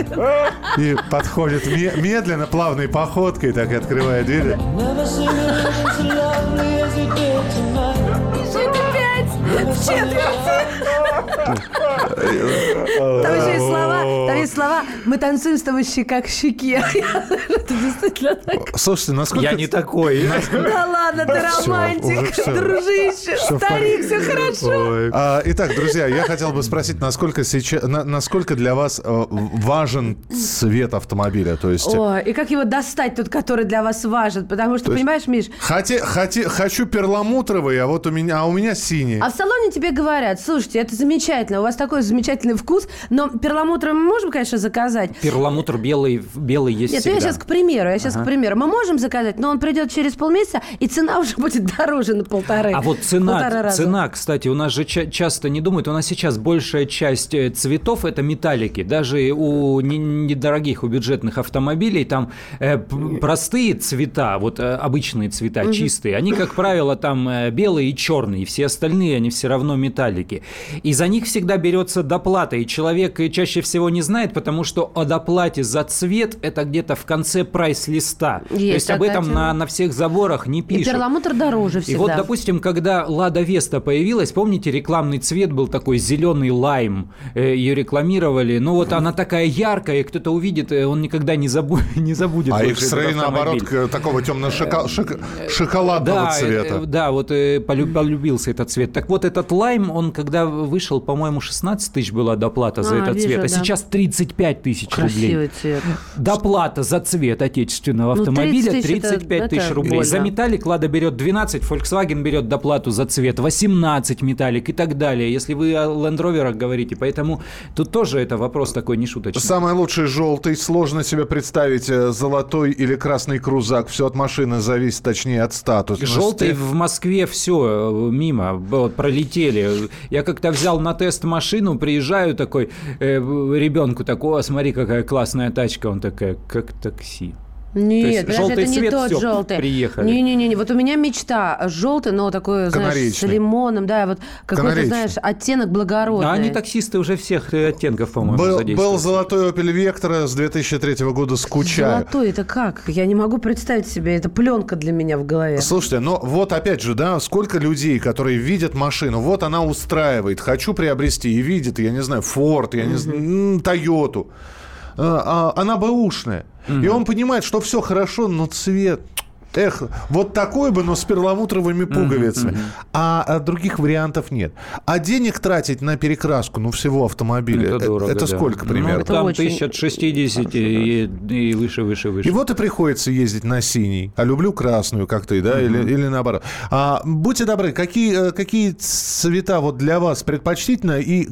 Speaker 2: И подходит ме- медленно, плавной походкой, так и открывает дверь.
Speaker 3: В четверти. Там еще есть слова, там есть слова «Мы танцуем с тобой щека к щеке». Это действительно так.
Speaker 2: Слушайте, насколько...
Speaker 4: Я не такой.
Speaker 3: Да ладно, ты романтик, дружище, старик, все хорошо.
Speaker 2: А, итак, друзья, я хотел бы спросить, насколько сейчас, на- насколько для вас э, важен цвет автомобиля? То есть,
Speaker 3: Ой, и как его достать, тот, который для вас важен? Потому что, понимаешь, Миш,
Speaker 2: хочу перламутровый, а вот у меня, а у меня синий.
Speaker 3: а в салоне тебе говорят, слушайте, это замечательно, у вас такой замечательный вкус, но перламутр мы можем, конечно, заказать.
Speaker 4: Перламутр белый, белый есть
Speaker 3: Нет, ну я
Speaker 4: всегда.
Speaker 3: сейчас к примеру, я сейчас
Speaker 4: Ага.
Speaker 3: к примеру. Мы можем заказать, но он придет через полмесяца, и цена уже будет дороже на полторы.
Speaker 4: А вот цена, цена, кстати, у нас же ча- часто не думают, у нас сейчас большая часть э, цветов это металлики. Даже у не- недорогих, у бюджетных автомобилей там э, простые цвета, вот э, обычные цвета,
Speaker 10: Мгм.
Speaker 4: чистые, они, как правило, там э, белые и черные, все остальные, они все равно металлики. И за них всегда берется доплата, и человек э, чаще всего не знает, потому что о доплате за цвет это где-то в конце прайс-листа. То
Speaker 3: Есть
Speaker 4: есть об этом
Speaker 3: тема.
Speaker 4: на, на всех заборах не
Speaker 3: И
Speaker 4: пишут.
Speaker 3: перламутр дороже
Speaker 4: И
Speaker 3: всегда.
Speaker 4: вот, допустим, когда Лада Веста появилась, помните, рекламный цвет был такой зеленый лайм, э, ее рекламировали. Ну вот она такая яркая, и кто-то увидит, э, он никогда не, забу- не забудет.
Speaker 2: А X-Ray, наоборот, к- такого темно-шоколадного
Speaker 4: Да,
Speaker 2: цвета.
Speaker 4: э, да, вот э, полю- полюбился этот цвет. Так вот, этот лайм, он когда вышел, по-моему, 16 тысяч была доплата за
Speaker 3: А,
Speaker 4: этот
Speaker 3: вижу,
Speaker 4: цвет, а
Speaker 3: да.
Speaker 4: сейчас 35 тысяч
Speaker 3: Красивый
Speaker 4: рублей.
Speaker 3: цвет.
Speaker 4: Доплата за цвет отечественного
Speaker 3: Ну,
Speaker 4: автомобиля
Speaker 3: 30 тысяч
Speaker 4: 35
Speaker 3: это-
Speaker 4: тысяч
Speaker 3: это
Speaker 4: рублей. За
Speaker 3: больно.
Speaker 4: металлик Лада берет 12, Volkswagen берет доплату за цвет 18 металлик и так далее. Если вы о Land Rover говорите, поэтому тут тоже это вопрос такой нешуточный.
Speaker 2: Самый лучший желтый. Сложно себе представить э, золотой или красный крузак. Все от машины зависит, точнее, от статуса.
Speaker 4: Желтый в Москве все мимо, вот, пролетели. Я как-то взял на тест машину, приезжаю такой, э, ребенку такой, о, смотри, какая классная тачка. Он такая, как такси.
Speaker 3: Нет,
Speaker 4: То есть желтый
Speaker 3: это не
Speaker 4: цвет,
Speaker 3: тот
Speaker 4: всё,
Speaker 3: желтый.
Speaker 4: приехали.
Speaker 3: Не-не-не, вот у меня мечта желтый, но такой, знаешь, с лимоном, да, вот какой-то, знаешь, оттенок благородный.
Speaker 4: А они таксисты уже всех э, оттенков, по-моему,
Speaker 2: Был,
Speaker 4: задействуют.
Speaker 2: был золотой Opel Vectra с 2003 года «Скучаю».
Speaker 3: Золотой, это как? Я не могу представить себе, это пленка для меня в голове.
Speaker 2: Слушайте, но вот опять же, да, сколько людей, которые видят машину, вот она устраивает, хочу приобрести, и видит, я не знаю, Ford, я не знаю, Toyota, она бэушная. И он понимает, что все хорошо, но цвет... Эх, вот такой бы, но с перламутровыми пуговицами. А, а других вариантов нет. А денег тратить на перекраску, ну, всего автомобиля,
Speaker 4: Это
Speaker 2: это,
Speaker 4: дорого,
Speaker 2: это
Speaker 4: да.
Speaker 2: сколько примерно?
Speaker 4: Ну, там тысяч от 60 и, и выше, выше, выше.
Speaker 2: И вот и приходится ездить на синий. А люблю красную, как ты, да, или, или наоборот. А, будьте добры, какие, э, какие цвета вот для вас предпочтительно? И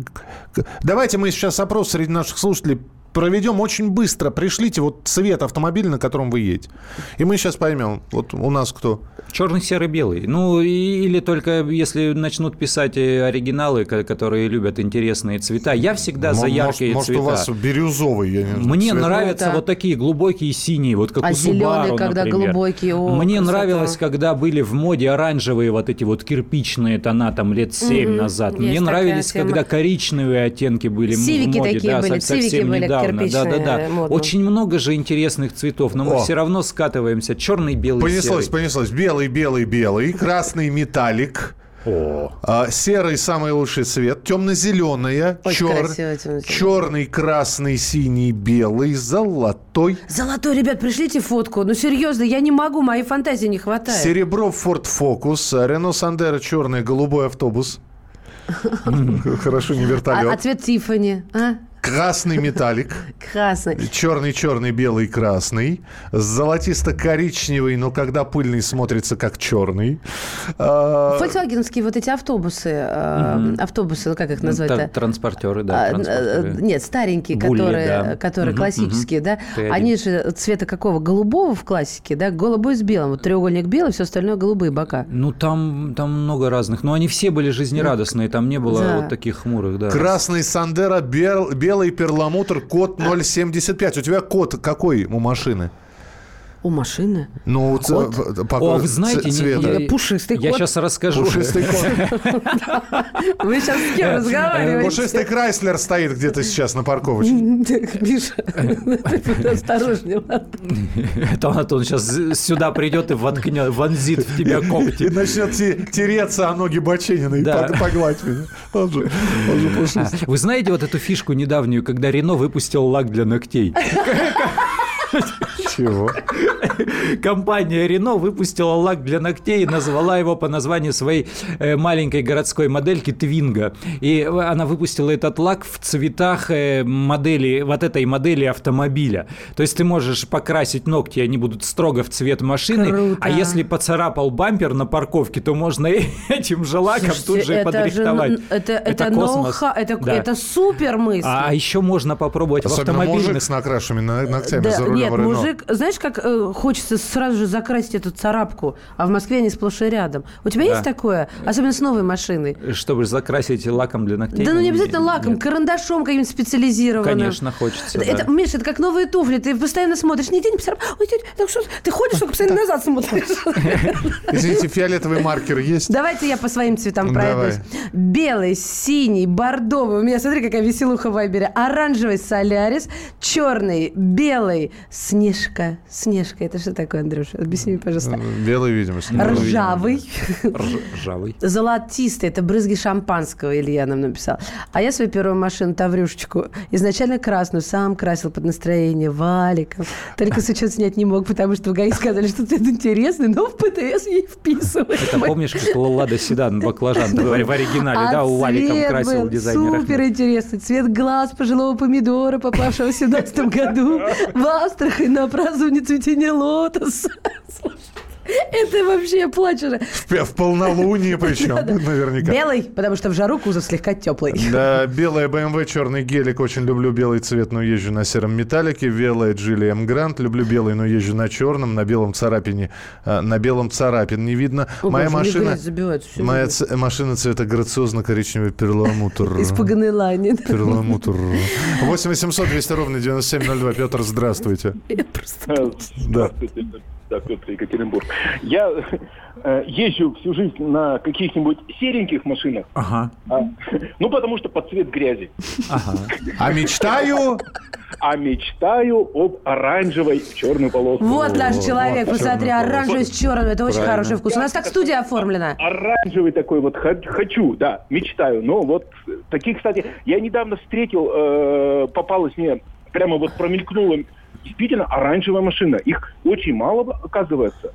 Speaker 2: давайте мы сейчас опрос среди наших слушателей проведем очень быстро. Пришлите вот цвет автомобиля, на котором вы едете. И мы сейчас поймем, вот у нас кто.
Speaker 4: Черный, серый, белый. Ну, или только если начнут писать э, оригиналы, ко- которые любят интересные цвета. Я всегда за
Speaker 2: М-
Speaker 4: яркие
Speaker 2: может,
Speaker 4: цвета.
Speaker 2: Может, у вас бирюзовый, я не знаю,
Speaker 4: Мне
Speaker 2: цвет?
Speaker 4: нравятся
Speaker 3: Это-
Speaker 4: вот такие глубокие синие, вот как
Speaker 3: А
Speaker 4: у
Speaker 3: зелёный,
Speaker 4: Subaru,
Speaker 3: когда
Speaker 4: например.
Speaker 3: глубокий, о,
Speaker 4: Мне
Speaker 3: красота.
Speaker 4: нравилось, когда были в моде оранжевые вот эти вот кирпичные тона там лет 7
Speaker 3: Мгм,
Speaker 4: назад.
Speaker 3: есть
Speaker 4: Мне нравились,
Speaker 3: тема.
Speaker 4: когда коричневые оттенки были
Speaker 3: Сивики
Speaker 4: в моде.
Speaker 3: такие
Speaker 4: да,
Speaker 3: были,
Speaker 4: со- совсем
Speaker 3: сивики были
Speaker 4: недавно. Да-да-да. Очень много же интересных цветов, но мы
Speaker 2: О.
Speaker 4: все равно скатываемся. Черный, белый,
Speaker 2: Понеслось,
Speaker 4: серый.
Speaker 2: понеслось. Белый, белый, белый. Красный металлик. А, серый самый лучший цвет. Темно-зеленая. Чер- черный, красный, синий, белый, золотой.
Speaker 3: Золотой, ребят, пришлите фотку. Ну, серьезно, я не могу, моей фантазии не хватает.
Speaker 2: Серебро Ford Focus. Рено Сандера черный, голубой автобус. Хорошо, не
Speaker 3: А,
Speaker 2: вертолет.
Speaker 3: а цвет Тиффани?
Speaker 2: Красный металлик.
Speaker 3: Красный.
Speaker 2: Черный, черный, белый, красный. Золотисто-коричневый, но когда пыльный, смотрится как черный. А,
Speaker 3: Фольксвагеновские вот эти автобусы, э, автобусы, ну как их
Speaker 4: Та-
Speaker 3: назвать-то?
Speaker 4: Транспортеры, да,
Speaker 3: А, э, Нет, старенькие, которые, которые классические, да?
Speaker 4: Т1.
Speaker 3: Они же цвета какого? Голубого в классике, да? Голубой с белым. Вот треугольник белый, все остальное голубые бока.
Speaker 4: Ну, там, там много разных. Но они все были жизнерадостные, там не было вот таких хмурых, да.
Speaker 2: Красный Сандера, бел- белый перламутр, код 075. У тебя код какой у машины?
Speaker 3: У машины?
Speaker 2: Ну, ц-
Speaker 3: Кот?
Speaker 2: по-
Speaker 4: О, вы знаете,
Speaker 2: ц-
Speaker 4: не-
Speaker 2: цвета.
Speaker 4: не-
Speaker 3: Пушистый
Speaker 4: Я
Speaker 3: кот.
Speaker 4: сейчас расскажу.
Speaker 2: Пушистый кот.
Speaker 3: Вы сейчас с кем разговариваете?
Speaker 2: Пушистый Крайслер стоит где-то сейчас на парковочке.
Speaker 3: Миша, ты осторожнее, ладно?
Speaker 4: Это он, сейчас сюда придет и воткнет, вонзит в тебя
Speaker 2: И
Speaker 4: когти.
Speaker 2: начнет те- тереться о ноги Баченина и погладь меня. Он же пушистый.
Speaker 4: Вы знаете вот эту фишку недавнюю, когда Рено выпустил лак для ногтей?
Speaker 2: Чего?
Speaker 4: Компания Рено выпустила лак для ногтей и назвала его по названию своей э, маленькой городской модельки Твинга. И она выпустила этот лак в цветах э, модели, вот этой модели автомобиля. То есть ты можешь покрасить ногти, они будут строго в цвет машины.
Speaker 3: Круто.
Speaker 4: А если поцарапал бампер на парковке, то можно этим же лаком тут
Speaker 3: Слушайте,
Speaker 4: же
Speaker 3: это
Speaker 4: подрихтовать.
Speaker 3: Же, это, это,
Speaker 4: космос.
Speaker 3: ноу-ха- это,
Speaker 4: Да.
Speaker 3: это супер мысль.
Speaker 2: А,
Speaker 4: А еще можно попробовать в
Speaker 2: Особенно
Speaker 4: автомобильных
Speaker 2: мужик с накрашенными на- ногтями
Speaker 3: Да,
Speaker 2: за рулем
Speaker 3: нет,
Speaker 2: Рено.
Speaker 3: мужик, знаешь, как э, хочется сразу же закрасить эту царапку, а в Москве они сплошь и рядом. У тебя
Speaker 4: Да.
Speaker 3: есть такое? Особенно с новой машиной.
Speaker 4: Чтобы закрасить лаком для ногтей.
Speaker 3: Да ну не обязательно лаком,
Speaker 4: Нет.
Speaker 3: карандашом каким-нибудь специализированным.
Speaker 4: Конечно, хочется,
Speaker 3: Это,
Speaker 4: да.
Speaker 3: это, Миша, это как новые туфли. Ты постоянно смотришь, нигде не поцарапал. Ой, так что ты ходишь, только постоянно назад смотришь.
Speaker 2: Извините, фиолетовый маркер есть?
Speaker 3: Давайте я по своим цветам пройдусь. Белый, синий, бордовый. У меня, смотри, какая веселуха в Вайбере. Оранжевый солярис, черный, белый, снежка. Снежка, это что такое, Андрюша? Объясни мне, пожалуйста.
Speaker 2: Белый видимость.
Speaker 3: Ржавый.
Speaker 4: Рж- Ржавый.
Speaker 3: Золотистый, это брызги шампанского, Илья нам написал. А я свою первую машину, Таврюшечку, изначально красную, сам красил под настроение валиком. Только с учет снять не мог, потому что в ГАИ сказали, что цвет интересный, но в ПТС ей вписывают.
Speaker 4: Это помнишь, как Лада Седан, баклажан в оригинале,
Speaker 3: А
Speaker 4: да, у Валиком
Speaker 3: цвет
Speaker 4: красил дизайнер.
Speaker 3: Супер интересный. Цвет глаз пожилого помидора, попавшего в 17 году в Астрахань на празднование цветения lutas. Это вообще я плачу же.
Speaker 2: В, в полнолуние причем, наверняка.
Speaker 3: Белый, потому что в жару кузов слегка теплый.
Speaker 2: Да, белая BMW, черный гелик. Очень люблю белый цвет, но езжу на сером металлике. Белая Джили М Грант. Люблю белый, но езжу на черном. На белом царапине. э, На белом царапин не видно.
Speaker 3: О,
Speaker 2: Моя машина... Моя ц- машина цвета грациозно-коричневый перламутр.
Speaker 3: Испуганный лани. да.
Speaker 2: Перламутр. 8 800 200 ровно 9702. Петр, здравствуйте.
Speaker 3: Просто-
Speaker 2: Да.
Speaker 10: Да, Петр Екатеринбург. Я э, езжу всю жизнь на каких-нибудь сереньких машинах,
Speaker 4: Ага,
Speaker 10: а, ну, потому что под цвет грязи.
Speaker 4: ага.
Speaker 2: А мечтаю...
Speaker 10: А мечтаю об оранжевой в черную полоску.
Speaker 3: Вот наш человек,
Speaker 2: вот,
Speaker 3: посмотри, оранжевый с черным. Это очень
Speaker 2: Правильно.
Speaker 3: хороший вкус. У нас так студия оформлена.
Speaker 10: Оранжевый такой вот хочу, да, мечтаю. Но вот таких, кстати, я недавно встретил, э, попалась мне, прямо вот промелькнула действительно оранжевая машина. Их очень мало оказывается.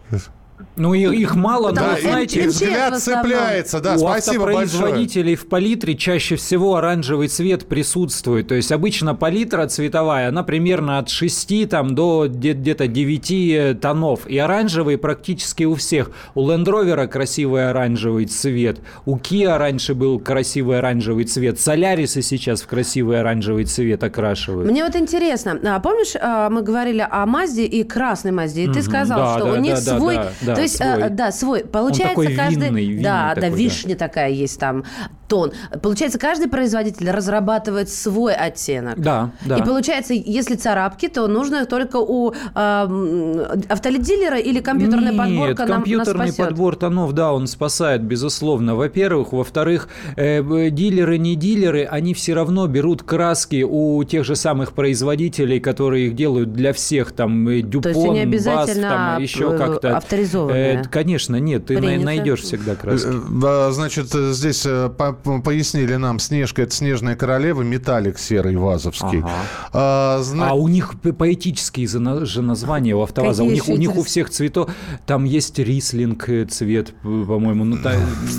Speaker 4: Ну, и- их мало,
Speaker 3: Потому
Speaker 4: но,
Speaker 3: что
Speaker 4: знаете,
Speaker 2: И взгляд цепляется. Да,
Speaker 4: у
Speaker 2: спасибо большое.
Speaker 4: автопроизводителей в палитре чаще всего оранжевый цвет присутствует. То есть обычно палитра цветовая, она примерно от 6 там, до где- где-то 9 тонов. И оранжевый практически у всех. У Land Rover красивый оранжевый цвет. У Kia раньше был красивый оранжевый цвет. Солярисы сейчас в красивый оранжевый цвет окрашивают.
Speaker 3: Мне вот интересно, а помнишь, а, мы говорили о Мазде и красной Мазде, и ты сказал,
Speaker 4: Да,
Speaker 3: что
Speaker 4: да,
Speaker 3: у них
Speaker 4: да, да,
Speaker 3: свой,
Speaker 4: да, да,
Speaker 3: то есть,
Speaker 4: свой.
Speaker 3: э, да, свой. Получается,
Speaker 4: такой
Speaker 3: каждый,
Speaker 4: винный, винный
Speaker 3: да, да,
Speaker 4: такой, да.
Speaker 3: вишня такая есть там тон. Получается, каждый производитель разрабатывает свой оттенок.
Speaker 4: Да, да.
Speaker 3: И получается, если царапки, то нужно только у а, м, автоледилера или компьютерная
Speaker 4: Нет,
Speaker 3: подборка нам,
Speaker 4: компьютерный
Speaker 3: нас спасет?
Speaker 4: подбор тонов, да, он спасает, безусловно. Во-первых. Во-вторых, э, дилеры, не дилеры, они все равно берут краски у тех же самых производителей, которые их делают для всех, там, э, Дюпон,
Speaker 3: есть они
Speaker 4: Бас,
Speaker 3: обязательно
Speaker 4: там, еще
Speaker 3: э,
Speaker 4: как-то.
Speaker 3: авторизованные?
Speaker 4: Э, конечно, нет, ты
Speaker 3: Принято.
Speaker 4: найдешь всегда краски.
Speaker 2: Э, э, Значит, э, здесь э, пояснили нам, Снежка – это снежная королева, металлик серый вазовский.
Speaker 4: Ага.
Speaker 2: А, зна-
Speaker 4: А у них поэтические же названия у АвтоВАЗа. У них, у них у всех цветов. Там есть рислинг э, цвет, п- по-моему. Ну, та-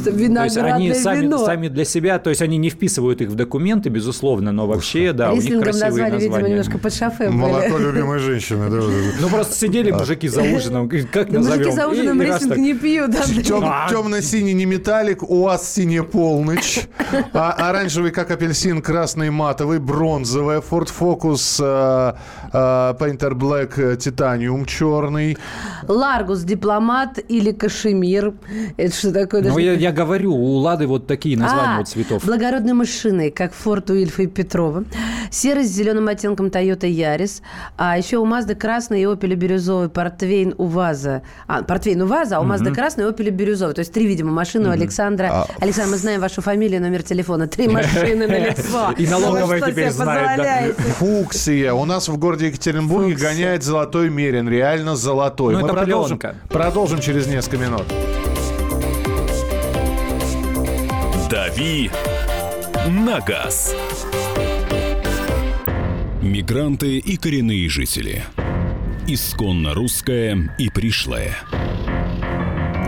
Speaker 4: то есть они сами,
Speaker 3: вино.
Speaker 4: сами для себя, то есть они не вписывают их в документы, безусловно, но вообще, да, у них
Speaker 3: Рислингом
Speaker 4: красивые
Speaker 3: назвали, видимо,
Speaker 4: названия.
Speaker 3: немножко под шофе
Speaker 2: Молоко
Speaker 3: были.
Speaker 2: любимой женщины. да.
Speaker 4: Ну, просто сидели мужики за ужином, как назовем?
Speaker 3: Мужики за ужином рислинг не пьют.
Speaker 4: А.
Speaker 2: Темно-синий не металлик, у вас синий полныч. Тысяч. А, оранжевый, как апельсин, красный матовый, бронзовая. Ford Focus э, Painter Black Titanium черный.
Speaker 3: Ларгус дипломат или кашемир. Это что такое?
Speaker 4: Ну, я, я говорю, у Лады вот такие названия
Speaker 3: а,
Speaker 4: вот цветов.
Speaker 3: Благородные машины, как Форд у Ильфа и Петрова. Серый с зеленым оттенком Toyota Yaris. А еще у Mazda красный и Opel бирюзовый. Портвейн у Ваза. А, Портвейн у Ваза, а у Mazda красный и Opel бирюзовый. То есть три, видимо, машины у Александра. А... Александр, мы знаем вашу фамилию, номер телефона. Три машины на лицо.
Speaker 4: И налоговая теперь знает.
Speaker 2: Фуксия. У нас в городе Екатеринбурге гоняет золотой мерин. Реально золотой.
Speaker 4: Ну,
Speaker 2: мы продолжим, продолжим через несколько минут.
Speaker 1: «Дави на газ».
Speaker 7: Мигранты и коренные жители. Исконно русская и пришлая.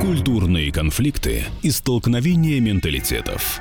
Speaker 7: Культурные конфликты и столкновения менталитетов.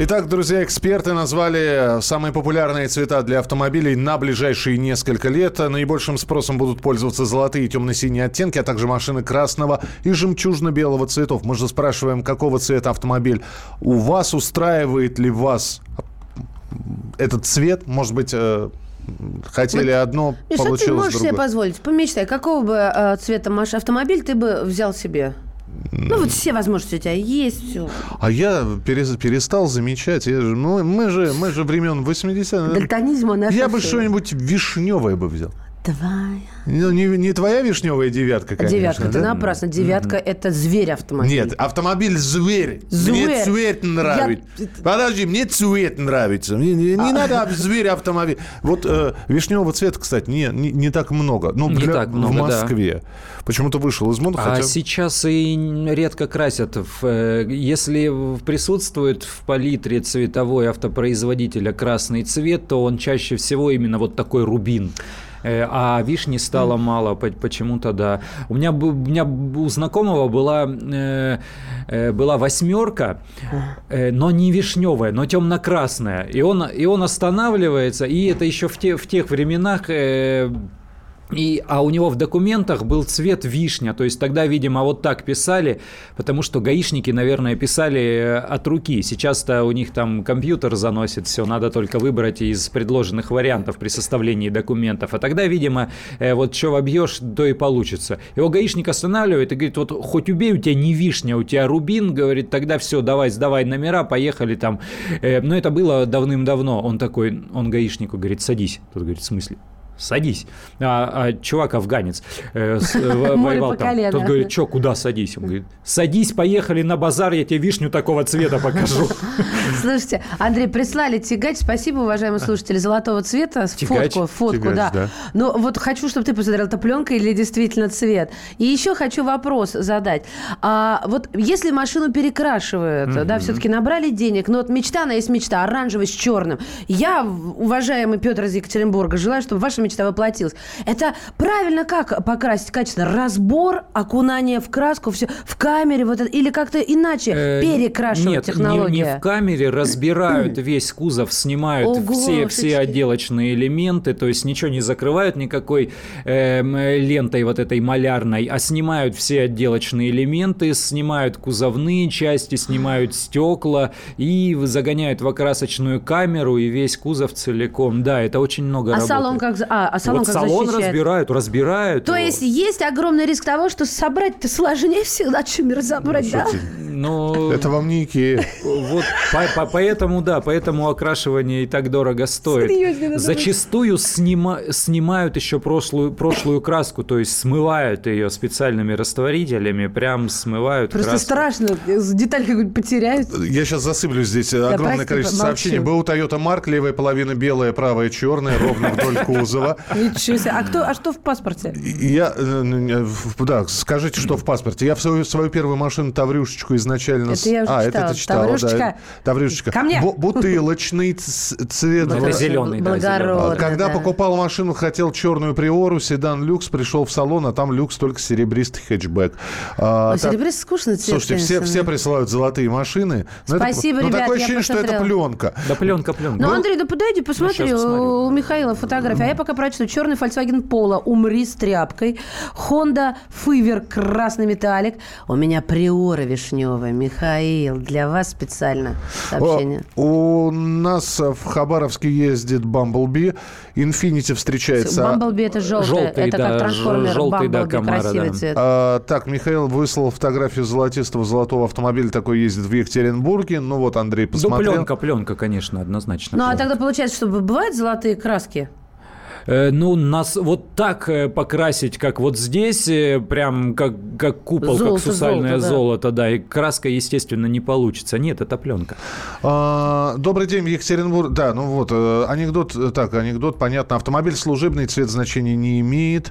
Speaker 2: Итак, друзья, эксперты назвали самые популярные цвета для автомобилей на ближайшие несколько лет. Наибольшим спросом будут пользоваться золотые и темно-синие оттенки, а также машины красного и жемчужно-белого цветов. Мы же спрашиваем, какого цвета автомобиль у вас, устраивает ли вас этот цвет, может быть, э, хотели вот, одно,
Speaker 3: и
Speaker 2: получилось
Speaker 3: что ты можешь
Speaker 2: другое.
Speaker 3: себе позволить? Помечтай, какого бы э, цвета автомобиль ты бы взял себе? Ну, вот все возможности у тебя есть, все.
Speaker 2: А я перестал замечать. Я же, ну, мы, же, мы же времен 80-х.
Speaker 3: Дальтонизм он
Speaker 2: Я бы что-нибудь вишневое бы взял.
Speaker 3: Твоя.
Speaker 2: Ну, не, не твоя вишневая девятка, конечно.
Speaker 3: Девятка, да? ты напрасно. Девятка mm-hmm. это зверь автомобиль.
Speaker 2: Нет, автомобиль зверь.
Speaker 3: зверь.
Speaker 2: Мне цвет нравится. Я... Подожди, мне цвет нравится. Не, не, не а... надо зверь автомобиль. Вот э, вишневого цвета, кстати, не, не, не так много. Ну,
Speaker 4: не
Speaker 2: для,
Speaker 4: так много,
Speaker 2: в Москве. Да. Почему-то вышел из моды.
Speaker 4: А
Speaker 2: хотя...
Speaker 4: сейчас и редко красят. В, э, если присутствует в палитре цветовой автопроизводителя красный цвет, то он чаще всего именно вот такой рубин. Э, а вишни стало мало, почему-то да. У меня, у меня у знакомого была, э, э, была восьмерка, но не вишневая, но темно-красная. И он, и он останавливается, и это еще в, те, в тех временах и, а у него в документах был цвет вишня, то есть тогда, видимо, вот так писали, потому что гаишники, наверное, писали э, от руки. Сейчас-то у них там компьютер заносит все, надо только выбрать из предложенных вариантов при составлении документов. А тогда, видимо, э, вот что вобьешь, то и получится. Его гаишник останавливает и говорит, вот хоть убей, у тебя не вишня, у тебя рубин, говорит, тогда все, давай, сдавай номера, поехали там. Э, но это было давным-давно. Он такой, он гаишнику говорит, садись. Тот говорит, в смысле? Садись. А, а чувак афганец э, с, э, воевал там. Колено. Тот говорит, что, куда садись? Он говорит, садись, поехали на базар, я тебе вишню такого цвета покажу.
Speaker 3: Слушайте, Андрей, прислали тягач. Спасибо, уважаемые слушатели, золотого цвета. Тягач, фотку, фотку, тягач, да. да. Но вот хочу, чтобы ты посмотрел, это пленка или действительно цвет. И еще хочу вопрос задать. А, вот если машину перекрашивают, mm-hmm. да, все-таки набрали денег, но вот мечта, она есть мечта, оранжевый с черным. Я, уважаемый Петр из Екатеринбурга, желаю, чтобы ваша мечта воплотилась. Это правильно как покрасить качественно? Разбор, окунание в краску, все в камере, вот это, или как-то иначе э, перекрашивать
Speaker 4: нет,
Speaker 3: технология?
Speaker 4: Не, не в камере, разбирают весь кузов, снимают Ого, все, все отделочные элементы, то есть ничего не закрывают никакой э, лентой вот этой малярной, а снимают все отделочные элементы, снимают кузовные части, снимают стекла и загоняют в окрасочную камеру и весь кузов целиком. Да, это очень много
Speaker 3: а
Speaker 4: работы.
Speaker 3: салон как а, а салон
Speaker 4: вот
Speaker 3: как
Speaker 4: салон
Speaker 3: защищает?
Speaker 4: разбирают, разбирают.
Speaker 3: То
Speaker 4: его.
Speaker 3: есть есть огромный риск того, что собрать-то сложнее всегда, чем разобрать, ну, да?
Speaker 2: Ну, это вам не Икея.
Speaker 4: вот по, по, поэтому, да, поэтому окрашивание и так дорого стоит.
Speaker 3: Серьезно,
Speaker 4: Зачастую снима, снимают еще прошлую, прошлую краску, то есть смывают ее специальными растворителями, прям смывают
Speaker 3: Просто
Speaker 4: краску.
Speaker 3: страшно, деталь какую-нибудь потеряют.
Speaker 2: Я сейчас засыплю здесь огромное
Speaker 3: прости,
Speaker 2: количество сообщений. Был Toyota Mark, левая половина белая, правая черная, ровно вдоль кузова.
Speaker 3: Ничего себе. А, кто, а что в паспорте?
Speaker 2: Я, э, э, в- да, скажите, что в паспорте. Я в свою, свою первую машину Таврюшечку изначально...
Speaker 3: Это я уже
Speaker 2: а,
Speaker 3: читала.
Speaker 2: это ты читала,
Speaker 3: Таврюшечка.
Speaker 2: да. Таврюшечка.
Speaker 3: Ко мне.
Speaker 2: Бу- Бутылочный цвет.
Speaker 4: Это зеленый,
Speaker 2: А Когда
Speaker 3: да.
Speaker 2: покупал машину, хотел черную приору, седан люкс, пришел в салон, а там люкс только серебристый хэтчбэк. А,
Speaker 3: серебристый скучный цвет,
Speaker 2: Слушайте, все, все присылают золотые машины.
Speaker 3: Спасибо,
Speaker 2: но
Speaker 3: ребят,
Speaker 2: такое ощущение, что это пленка.
Speaker 4: Да пленка, пленка.
Speaker 3: Ну, Андрей, да подойди, посмотри, у Михаила фотография. А я пока прочту. Черный Volkswagen Polo, умри с тряпкой. Honda Fiver, красный металлик. У меня приора вишневая. Михаил, для вас специально сообщение.
Speaker 2: О, У нас в Хабаровске ездит Бамблби. Инфинити встречается.
Speaker 3: Бамблби это желтый.
Speaker 4: Желтый,
Speaker 3: это
Speaker 4: да,
Speaker 3: как трансформер
Speaker 4: желтый, да,
Speaker 3: Бамблби.
Speaker 4: Камара,
Speaker 3: Красивый
Speaker 4: да.
Speaker 3: цвет.
Speaker 2: А, так, Михаил выслал фотографию золотистого золотого автомобиля. Такой ездит в Екатеринбурге. Ну вот, Андрей
Speaker 4: Ну,
Speaker 2: посмотрел.
Speaker 4: пленка, пленка, конечно, однозначно.
Speaker 3: Ну, а тогда получается, что бывают золотые краски?
Speaker 4: Э, Ну, нас вот так э, покрасить, как вот здесь, э, прям как, как купол,
Speaker 3: Золото,
Speaker 4: как сусальное
Speaker 3: золото, да.
Speaker 4: золото, да, и краска, естественно, не получится. Нет, это пленка.
Speaker 2: А, добрый день, Екатеринбург. Да, ну вот, анекдот, так, анекдот, понятно. Автомобиль служебный, цвет значения не имеет.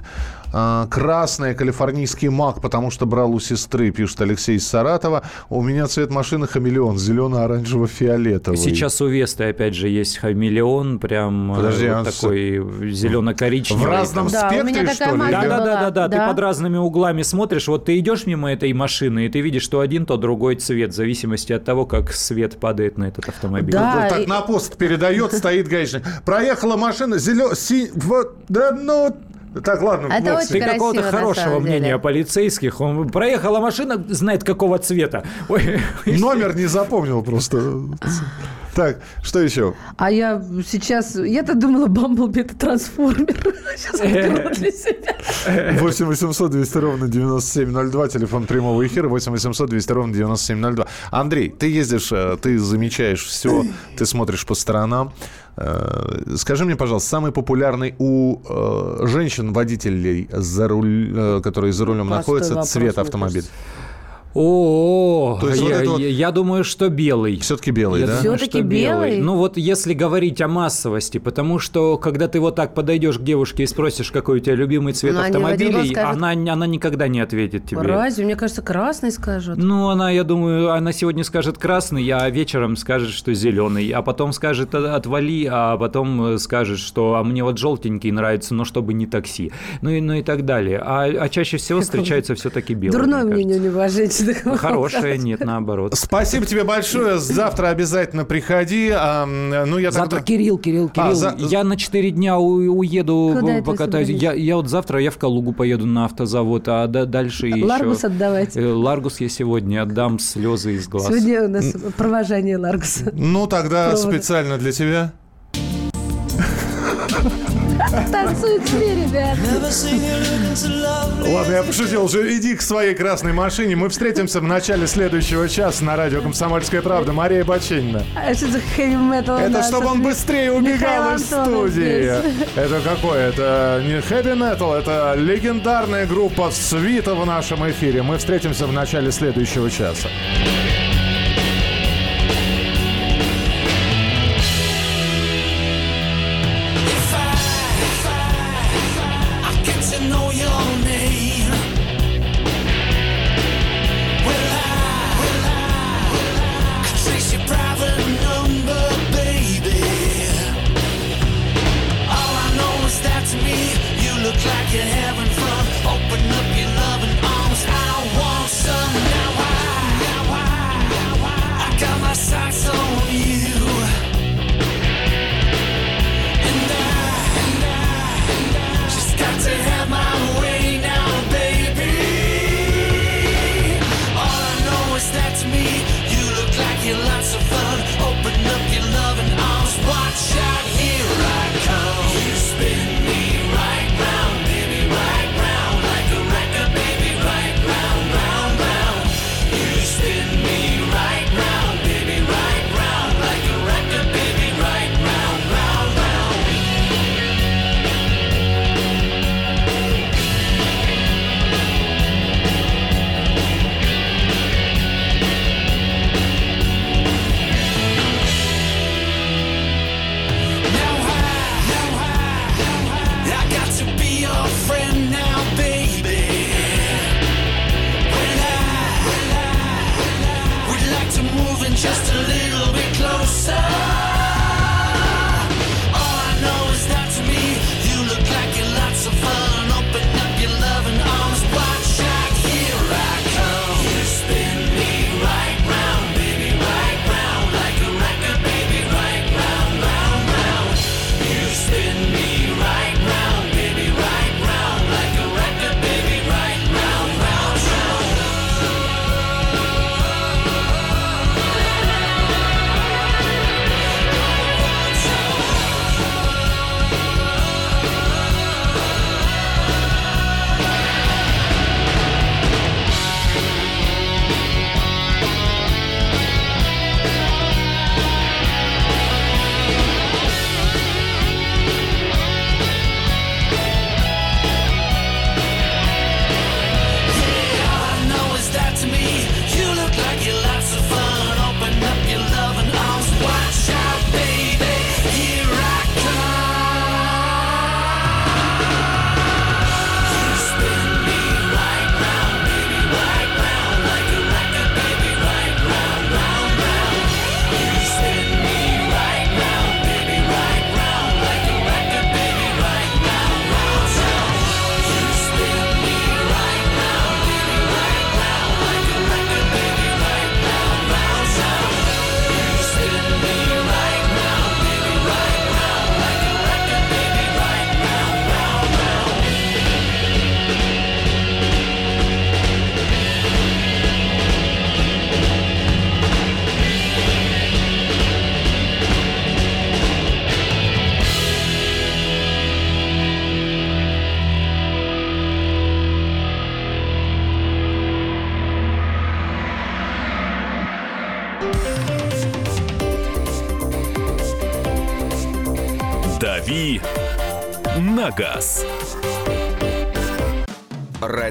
Speaker 2: А, красный калифорнийский маг, потому что брал у сестры, пишет Алексей из Саратова. У меня цвет машины хамелеон, зелено-оранжево-фиолетовый.
Speaker 4: Сейчас у Весты, опять же, есть хамелеон, прям э,
Speaker 2: Подожди,
Speaker 4: вот
Speaker 2: а
Speaker 4: такой зелено-коричневый.
Speaker 2: В разном
Speaker 3: меня
Speaker 2: спектре, что ли?
Speaker 4: Да, да, да, да, ты под разными углами смотришь, вот ты идешь мимо этой машины, и ты видишь, что один, то другой цвет, в зависимости от того, как свет падает на этот автомобиль.
Speaker 3: Да.
Speaker 2: Вот так
Speaker 3: и-
Speaker 2: на пост передает, стоит гаишник. Проехала машина, зелё... си- вот, да ну... Так, ладно.
Speaker 3: Это
Speaker 2: вот,
Speaker 3: очень
Speaker 4: Ты какого-то хорошего мнения о полицейских. Он проехала машина, знает какого цвета. Ой,
Speaker 2: Номер не запомнил просто. Так, что еще?
Speaker 3: А я сейчас... Я-то думала, Бамблби это трансформер. Сейчас открою для себя.
Speaker 2: 8 800 200 ровно 9702, телефон прямого эфира, 8 800 200 ровно 9702. Андрей, ты ездишь, э, ты замечаешь все, ты смотришь по сторонам. Э, Скажи мне, пожалуйста, самый популярный у э, женщин-водителей, за руль, э, которые за рулем
Speaker 3: Простой
Speaker 2: находятся,
Speaker 3: вопрос,
Speaker 2: цвет автомобиля?
Speaker 4: О,
Speaker 2: То есть вот
Speaker 4: я,
Speaker 2: это вот-
Speaker 4: я- думаю, что белый.
Speaker 2: Все-таки белый,
Speaker 4: Я
Speaker 2: да?
Speaker 4: что
Speaker 3: белый?
Speaker 4: Ну вот если говорить о массовости, потому что когда ты вот так подойдешь к девушке и спросишь, какой у тебя любимый цвет
Speaker 3: один
Speaker 4: автомобилей,
Speaker 3: скажут-
Speaker 4: она, она никогда не ответит тебе.
Speaker 3: Разве? Мне кажется, красный скажут.
Speaker 4: Ну, она, я думаю, она сегодня скажет красный, а вечером скажет, что зеленый, а потом скажет «А- отвали, а потом э, скажет, что а мне вот желтенький нравится, но чтобы не такси. Ну и, ну и так далее. А, а чаще всего встречается все-таки белый.
Speaker 3: Дурное
Speaker 4: мне
Speaker 3: мнение у него о
Speaker 4: кажется. Хорошее, нет, наоборот.
Speaker 2: Спасибо тебе большое. Завтра обязательно приходи. А, ну, я
Speaker 4: Завтра
Speaker 2: тогда-
Speaker 4: Кирилл, Кирилл, Кирилл.
Speaker 2: А, за-
Speaker 4: Я на 4 дня у- уеду,
Speaker 3: Куда
Speaker 4: э, покатаюсь. Я, я вот завтра я в Калугу поеду на автозавод, а да- дальше еще...
Speaker 3: Ларгус отдавать.
Speaker 4: Э, Ларгус я сегодня отдам слезы из глаз.
Speaker 3: Сегодня у нас провожание Ларгуса.
Speaker 2: Ну, тогда
Speaker 3: Провода.
Speaker 2: специально для тебя.
Speaker 3: Танцуют все, ребят.
Speaker 2: Ладно, я пошутил уже. Иди к своей красной машине. Мы встретимся в начале следующего часа на радио «Комсомольская правда». Мария Баченина.
Speaker 3: А что за хэви метал? у
Speaker 2: Это чтобы он быстрее убегал из студии. Это какое? Это не хэви метал, это легендарная группа Свита в нашем эфире. Мы встретимся в начале следующего часа.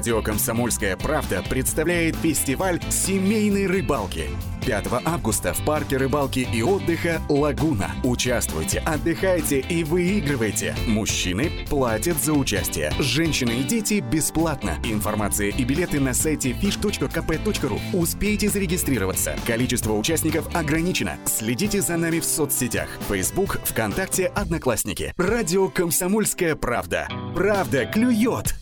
Speaker 11: Радио «Комсомольская правда» представляет фестиваль семейной рыбалки. 5 августа в парке рыбалки и отдыха «Лагуна». Участвуйте, отдыхайте и выигрывайте. Мужчины платят за участие. Женщины и дети бесплатно. Информация и билеты на сайте fish.kp.ru. Успейте зарегистрироваться. Количество участников ограничено. Следите за нами в соцсетях. Facebook, ВКонтакте, Одноклассники. Радио «Комсомольская правда». Правда клюет!